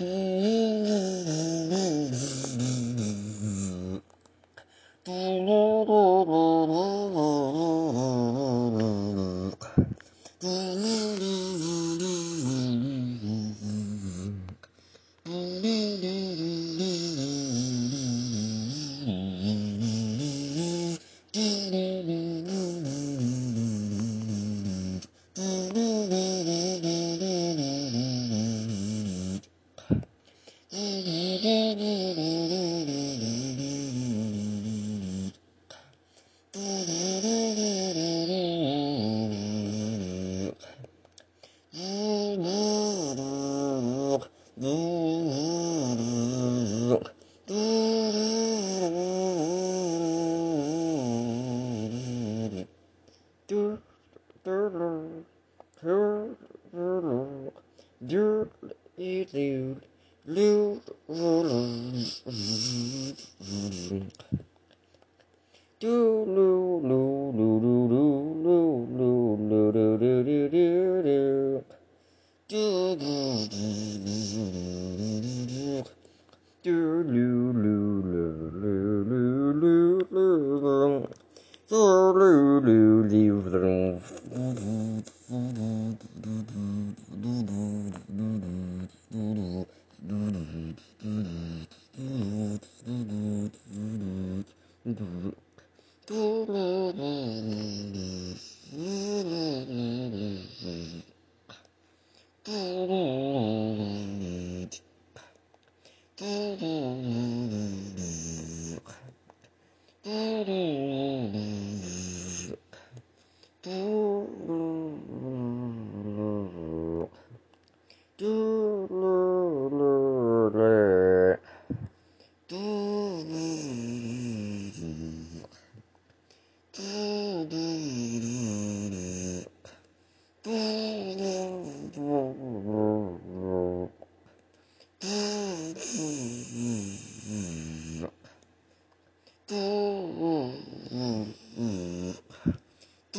Mm-hmm. do do Mm-hmm. Mm-hmm.